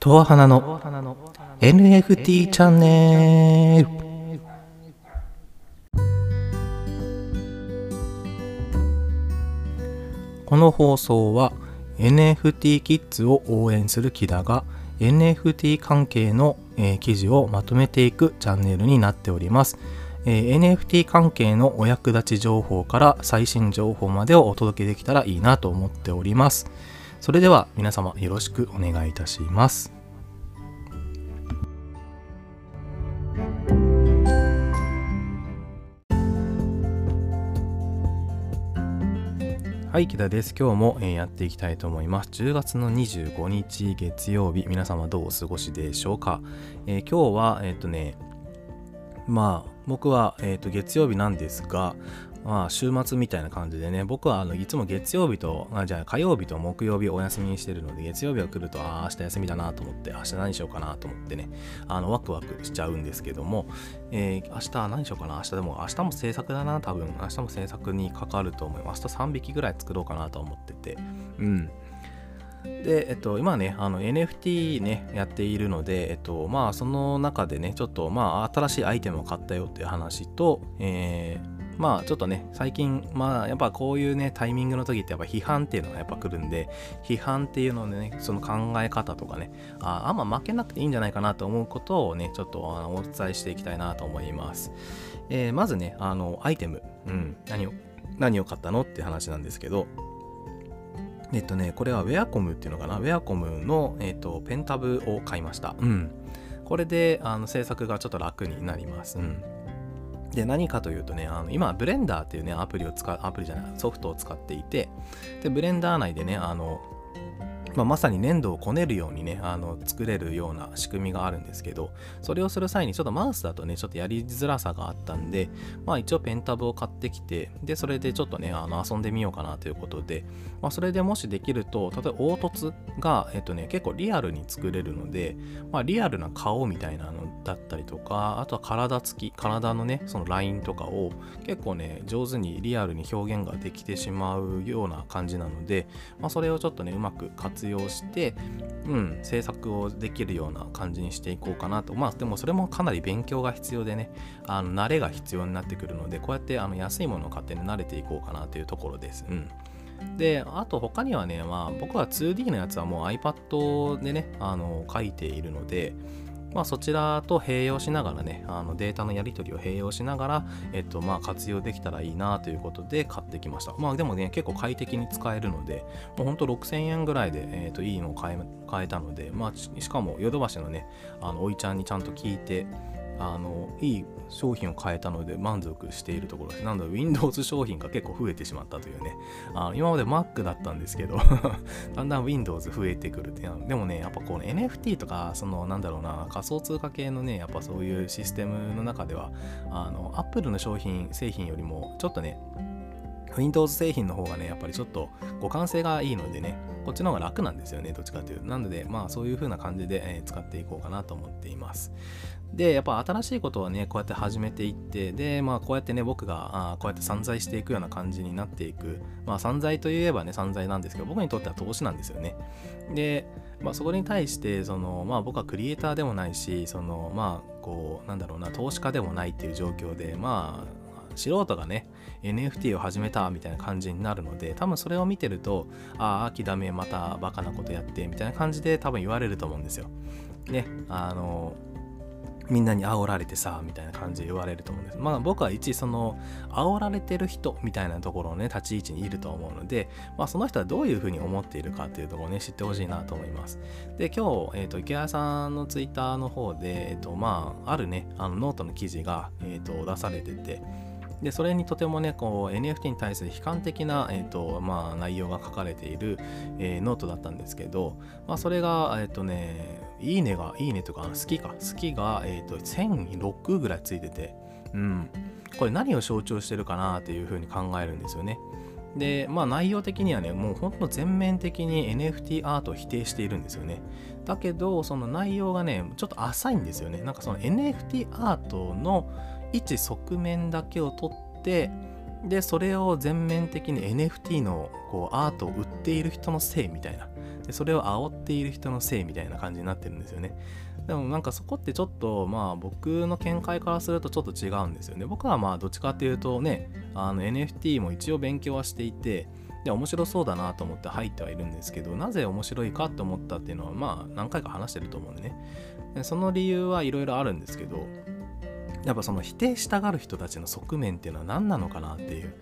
とわはなの NFT チャンネルこの放送は NFT キッズを応援する木田が NFT 関係の、えー記事をまとめていくチャンネルになっております、えー NFT 関係のお役立ち情報から最新情報までをお届けできたらいいなと思っております。それでは皆様よろしくお願いいたしますはい、木田です。今日も、えやっていきたいと思います。10月の25日月曜日、皆様どうお過ごしでしょうか？えー今日は、えっ、とね、まあ、僕は、えーと月曜日なんですが、まあ、週末みたいな感じでね、僕はあのいつも月曜日と、あじゃあ火曜日と木曜日お休みにしてるので、月曜日が来ると、ああ、明日休みだなと思って、明日何しようかなと思ってね、あのワクワクしちゃうんですけども、えー明日何しようかな、明日でも、明日も制作だな、多分、明日も制作にかかると思います。明日3匹ぐらい作ろうかなと思ってて、うん。で、えっと、今ね、あの NFT ね、やっているので、えっと、まあ、その中でね、ちょっと、まあ、新しいアイテムを買ったよっていう話と、えーまあちょっとね、最近、まあやっぱこういうね、タイミングの時ってやっぱ批判っていうのがやっぱ来るんで、批判っていうのでね、その考え方とかね、ああんま負けなくていいんじゃないかなと思うことをね、ちょっとあのお伝えしていきたいなと思います。えーまずね、あの、アイテム、うん、何を、何を買ったのって話なんですけど、えっとね、これはウェアコムっていうのかな、ウェアコムの、えっと、ペンタブを買いました。うん。これで、あの、制作がちょっと楽になります。うん。で、何かというとね、あの今、ブレンダーっていうね、アプリを使う、アプリじゃない、ソフトを使っていて、で、ブレンダー内でね、あの、まあ、まさに粘土をこねるようにね、あの作れるような仕組みがあるんですけど、それをする際にちょっとマウスだとね、ちょっとやりづらさがあったんで、まあ一応ペンタブを買ってきて、で、それでちょっとね、あの遊んでみようかなということで、まあそれでもしできると、例えば凹凸が、えっとね、結構リアルに作れるので、まあリアルな顔みたいなのだったりとか、あとは体つき、体のね、そのラインとかを結構ね、上手にリアルに表現ができてしまうような感じなので、まあそれをちょっとね、うまく活用用して、うん、制作をできるような感じにしていこうかなと。まあでもそれもかなり勉強が必要でね、あの慣れが必要になってくるので、こうやってあの安いものを買って、慣れていこうかなというところです。うん。で、あと他にはね、まあ僕は 2D のやつはもう iPad でね、あの書いているので、まあそちらと併用しながらね、あのデータのやり取りを併用しながら、えっとまあ活用できたらいいなということで買ってきました。まあでもね、結構快適に使えるので、もうほんと6000円ぐらいで、えっといいのを買え買えたので、まあししかもヨドバシのね、あのおいちゃんにちゃんと聞いて、あのいい商品を買えたので満足しているところです。なので Windows 商品が結構増えてしまったというね。あ今まで Mac だったんですけど だんだん Windows 増えてくるっていうでもね、やっぱこう、ね、NFT とか、そのなんだろうな、仮想通貨系のね、やっぱそういうシステムの中では、あの Apple の商品、製品よりもちょっとね、Windows 製品の方がね、やっぱりちょっと互換性がいいのでね、こっちの方が楽なんですよね、どっちかというと。なので、まあそういう風な感じで、え使っていこうかなと思っています。で、やっぱ新しいことはね、こうやって始めていって、で、まあこうやってね、僕があこうやって散財していくような感じになっていく。まあ散財といえばね、散財なんですけど、僕にとっては投資なんですよね。で、まあそこに対して、その、まあ僕はクリエイターでもないし、その、まあこう、なんだろうな、投資家でもないっていう状況で、まあ、素人がね NFT を始めたみたいな感じになるので多分それを見てるとああ秋ダメまたバカなことやってみたいな感じで多分言われると思うんですよ。ねあのみんなに煽られてさみたいな感じで言われると思うんです。まあ僕は一その煽られてる人みたいなところのね立ち位置にいると思うので、まあその人はどういうふうに思っているかっていうところをね知ってほしいなと思います。で今日、えー、と池谷さんのツイッターの方で、えーとまあ、あるねあのノートの記事が、えー、と出されててでそれにとてもねこう NFT に対する悲観的な、えーとまあ、内容が書かれている、えーノートだったんですけど、まあ、それがえっ、とねいいねがいいねとか好きか好きが、えー、と1006ぐらいついててうん。これ何を象徴してるかなっていうふうに考えるんですよね。でまあ内容的にはねもうほんと全面的に NFT アートを否定しているんですよね。だけどその内容がねちょっと浅いんですよね。なんかその NFT アートの一側面だけを取ってでそれを全面的に NFT のこうアートを売っている人のせいみたいな。でそれを煽っている人のせいみたいな感じになってるんですよね。でもなんかそこってちょっとまあ僕の見解からするとちょっと違うんですよね。僕はまあどっちかっていうとねあの NFT も一応勉強はしていてで面白そうだなと思って入ってはいるんですけどなぜ面白いかって思ったっていうのはまあ何回か話してると思うんでね。でその理由はいろいろあるんですけどやっぱその否定したがる人たちの側面っていうのは何なのかなっていう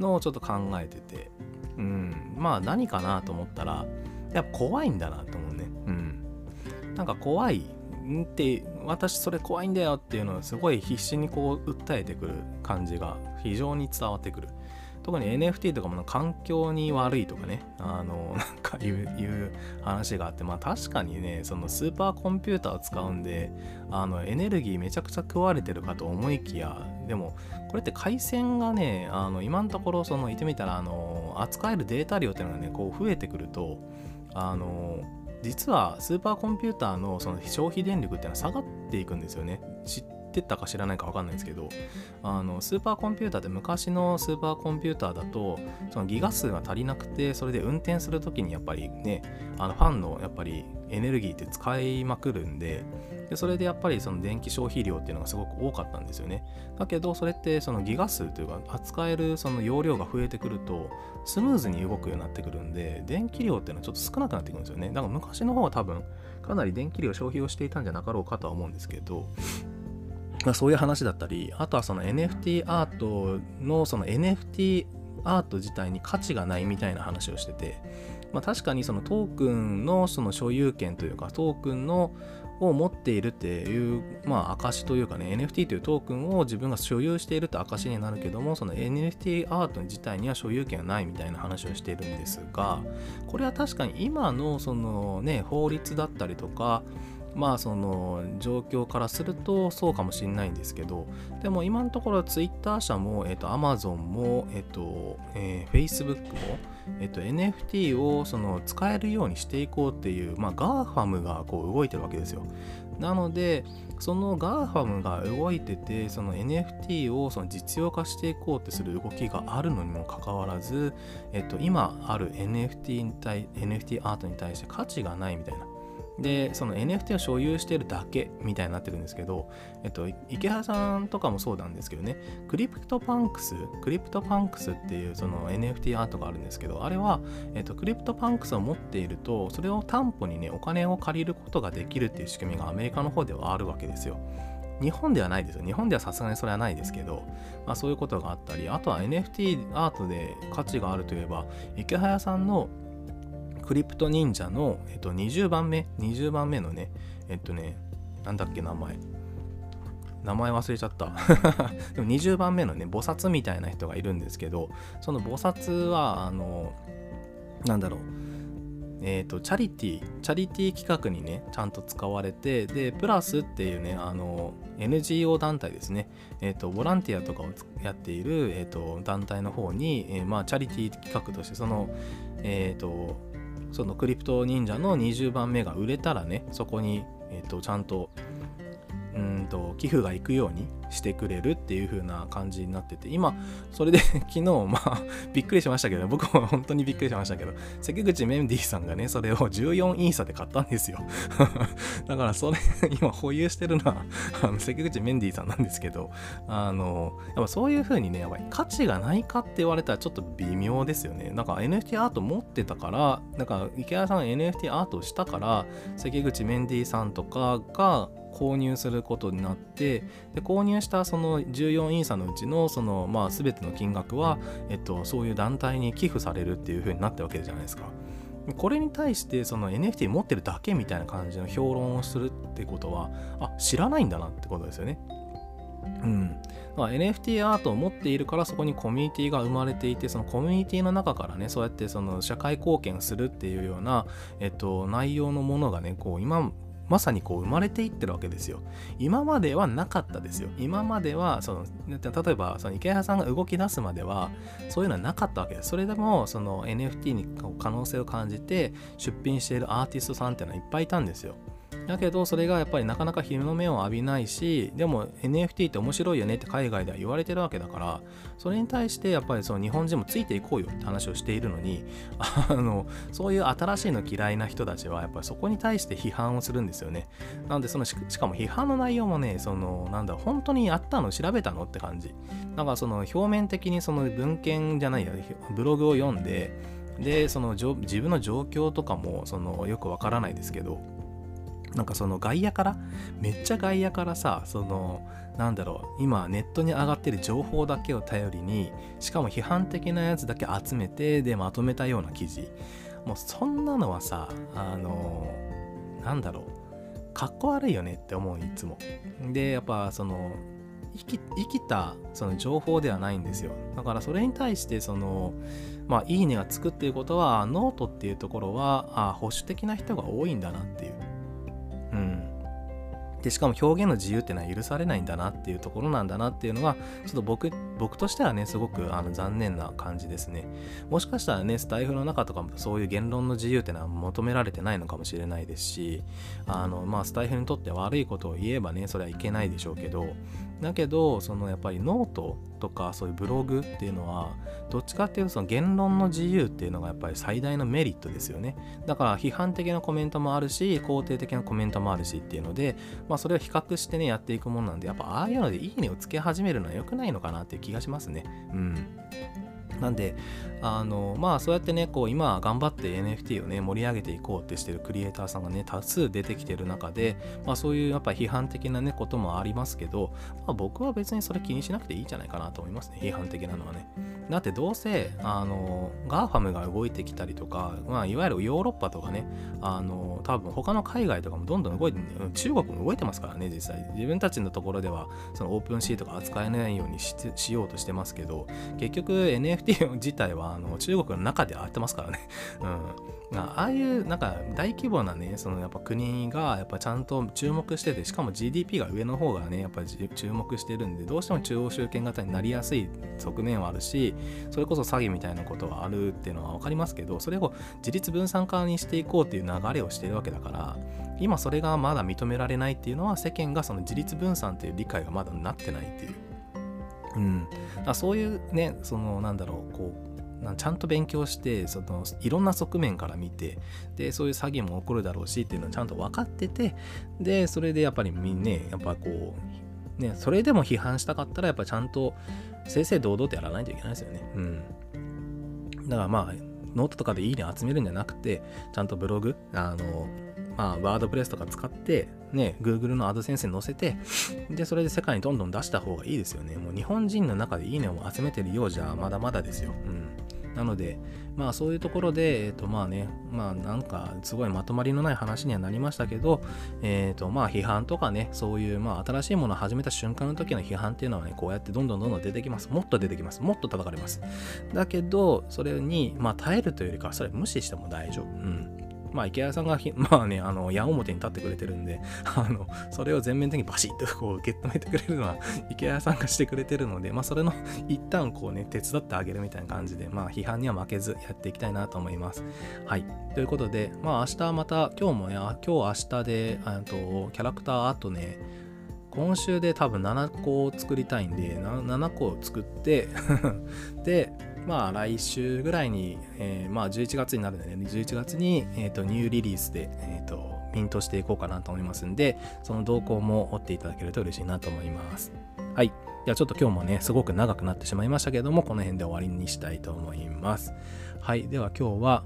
のをちょっと考えてて。うん。まあ何かなと思ったらやっぱ怖いんだなと思うね。うん。なんか怖いって私それ怖いんだよっていうのをすごい必死にこう訴えてくる感じが非常に伝わってくる。特に NFT とかも環境に悪いとかねあの なんかいう話があってまあ確かにねそのスーパーコンピューターを使うんであのエネルギーめちゃくちゃ食われてるかと思いきやでもこれって回線がねあの今のところその言ってみたらあの扱えるデータ量っていうのがねこう増えてくるとあの実はスーパーコンピューターのその消費電力っていうのは下がっていくんですよね。ってたか知らないか分かんないですけどあのスーパーコンピューターって昔のスーパーコンピューターだとそのギガ数が足りなくてそれで運転する時にやっぱりねあのファンのやっぱりエネルギーって使いまくるんででそれでやっぱりその電気消費量っていうのがすごく多かったんですよね。だけどそれってそのギガ数というか扱えるその容量が増えてくるとスムーズに動くようになってくるんで電気量っていうのはちょっと少なくなってくるんですよね。だから昔の方は多分かなり電気量消費をしていたんじゃなかろうかとは思うんですけどまあ、そういう話だったりあとはその NFT アートのその NFT アート自体に価値がないみたいな話をしてて、まあ、確かにそのトークンのその所有権というかトークンのを持っているっていう、まあ、証というかね NFT というトークンを自分が所有しているって証になるけどもその NFT アート自体には所有権がないみたいな話をしているんですがこれは確かに今のそのね法律だったりとかまあその状況からするとそうかもしれないんですけどでも今のところ Twitter 社も、えっと、Amazon も、えっとえー、Facebook も、えっと、NFT をその使えるようにしていこうっていう、まあ、GAFAM がこう動いてるわけですよ。なのでその GAFAM が動いててその NFT をその実用化していこうってする動きがあるのにもかかわらず、えっと、今ある NFT, に対 NFT アートに対して価値がないみたいな。でその NFT を所有してるだけみたいになってるんですけど、えっと、池原さんとかもそうなんですけどね CryptoPunks CryptoPunks っていうその NFT アートがあるんですけどあれは、えっと、 CryptoPunks を持っているとそれを担保にねお金を借りることができるっていう仕組みがアメリカの方ではあるわけですよ日本ではないですよ。日本ではさすがにそれはないですけど、まあ、そういうことがあったり、あとは NFT アートで価値があるといえば、池早さんのクリプト忍者の、えっと、20番目、20番目のね、えっとね、なんだっけ、名前。名前忘れちゃった。でも20番目のね、菩薩みたいな人がいるんですけど、その菩薩は、あの、なんだろう、えっ、ー、と、チャリティー、チャリティー企画にね、ちゃんと使われて、で、プラスっていうね、あの、NGO 団体ですね、えっ、ー、と、ボランティアとかをやっている、えっ、ー、と、団体の方に、えまあ、チャリティー企画として、その、えっ、と、そのクリプト忍者の20番目が売れたらねそこに、えーと、ちゃんとうんと寄付が行くようにしてくれるっていう風な感じになってて今それで 昨日まあ びっくりしましたけど僕も 本当にびっくりしましたけど関口メンディーさんがねそれを14インサで買ったんですよ。だからそれ今保有してるのは関口メンディーさんなんですけどあのやっぱそういう風にねやっぱり価値がないかって言われたらちょっと微妙ですよね。なんか NFT アート持ってたからなんか池谷さん NFT アートしたから関口メンディーさんとかが購入することになってで購入したその14インサのうちのそのまあ全ての金額は、えっと、そういう団体に寄付されるっていう風になったわけじゃないですか。これに対してその NFT 持ってるだけみたいな感じの評論をするってことはあ知らないんだなってことですよね。うん、まあ、NFT アートを持っているからそこにコミュニティが生まれていてそのコミュニティの中からねそうやってその社会貢献するっていうような、えっと、内容のものがねこう今まさにこう生まれていってるわけですよ。今まではなかったですよ。今まではその例えばその池原さんが動き出すまではそういうのはなかったわけです。それでもその NFT に可能性を感じて出品しているアーティストさんっていうのはいっぱいいたんですよ。だけどそれがやっぱりなかなか日の目を浴びないしでも NFT って面白いよねって海外では言われてるわけだからそれに対してやっぱりその日本人もついていこうよって話をしているのに あのそういう新しいの嫌いな人たちはやっぱりそこに対して批判をするんですよね。なのでそのしかも批判の内容もねそのなんだ本当にやったの調べたのって感じ。だからその表面的にその文献じゃないやブログを読んででその自分の状況とかもそのよくわからないですけどなんかその外野からめっちゃ外野からさそのなんだろう今ネットに上がってる情報だけを頼りにしかも批判的なやつだけ集めてでまとめたような記事。もうそんなのはさあのなんだろうかっこ悪いよねって思ういつも。でやっぱその生き生きたその情報ではないんですよ。だからそれに対してそのまあいいねがつくっていうことはノートっていうところはあ保守的な人が多いんだなっていう。でしかも表現の自由っていうのは許されないんだなっていうところなんだなっていうのがちょっと僕僕としてはねすごくあの残念な感じですね。もしかしたらねスタイフの中とかもそういう言論の自由っていうのは求められてないのかもしれないですしあのまあスタイフにとって悪いことを言えばねそれはいけないでしょうけどだけどそのやっぱりノートとかそういうブログっていうのはどっちかっていうとその言論の自由っていうのがやっぱり最大のメリットですよね。だから批判的なコメントもあるし肯定的なコメントもあるしっていうのでまあそれを比較してねやっていくもんなんでやっぱああいうのでいいねをつけ始めるのは良くないのかなっていう気がしますね。うん。なんで、あの、まあそうやってね、こう今頑張って NFT をね、盛り上げていこうってしてるクリエイターさんがね、多数出てきてる中で、まあそういうやっぱ批判的なね、こともありますけど、まあ僕は別にそれ気にしなくていいんじゃないかなと思いますね、批判的なのはね。だってどうせ、あの、 GAFAM が動いてきたりとか、まあいわゆるヨーロッパとかね、あの、多分他の海外とかもどんどん動いて、中国も動いてますからね、実際。自分たちのところでは、その OpenSea とか扱えないようにしようとしてますけど、結局 NFT 自体はあの中国の中でやってますからね。うん。ああいうなんか大規模なね、そのやっぱ国がやっぱちゃんと注目してて、しかも GDP が上の方がね、やっぱり注目してるんで、どうしても中央集権型になりやすい側面はあるし、それこそ詐欺みたいなことはあるっていうのは分かりますけど、それを自立分散化にしていこうっていう流れをしてるわけだから、今それがまだ認められないっていうのは世間がその自立分散っていう理解がまだなってないっていう。うん、だそういうねそのなんだろうこうちゃんと勉強してそのいろんな側面から見てでそういう詐欺も起こるだろうしっていうのをちゃんと分かっててでそれでやっぱりみんなねやっぱこうねそれでも批判したかったらやっぱちゃんと正々堂々とやらないといけないですよねうんだからまあノートとかでいいね集めるんじゃなくてちゃんとブログあのまあ、 WordPress とか使って、ね、Google の AdSense に載せて、で、それで世界にどんどん出した方がいいですよね。もう日本人の中でいいねを集めてるようじゃまだまだですよ。うん。なので、まあそういうところで、えっ、ー、とまあね、まあなんかすごいまとまりのない話にはなりましたけど、えっ、ー、とまあ批判とかね、そういうまあ新しいものを始めた瞬間の時の批判っていうのはね、こうやってどんどんどんどん出てきます。もっと出てきます。もっと叩かれます。だけど、それにまあ耐えるというよりかは、それ無視しても大丈夫。うん。まあ、池谷さんが まあね、あの、矢面に立ってくれてるんで、あの、それを全面的にバシッとこう受け止めてくれるのは、池谷さんがしてくれてるので、まあ、それの一旦こうね、手伝ってあげるみたいな感じで、まあ、批判には負けずやっていきたいなと思います。はい。ということで、まあ、明日また、今日もね、今日明日で、あとキャラクターアートね、今週で多分7個を作りたいんで、7個を作ってで、まあ、来週ぐらいに、えー、まあ、11月になるので、ね、11月に、えーと、ニューリリースで、えーと、ミントしていこうかなと思いますんで、その動向も追っていただけると嬉しいなと思います。はい。ではちょっと今日もね、すごく長くなってしまいましたけれども、この辺で終わりにしたいと思います。はい。では今日は、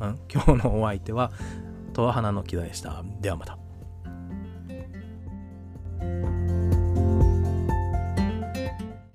うん、今日のお相手は、とわはなの木田でした。ではまた。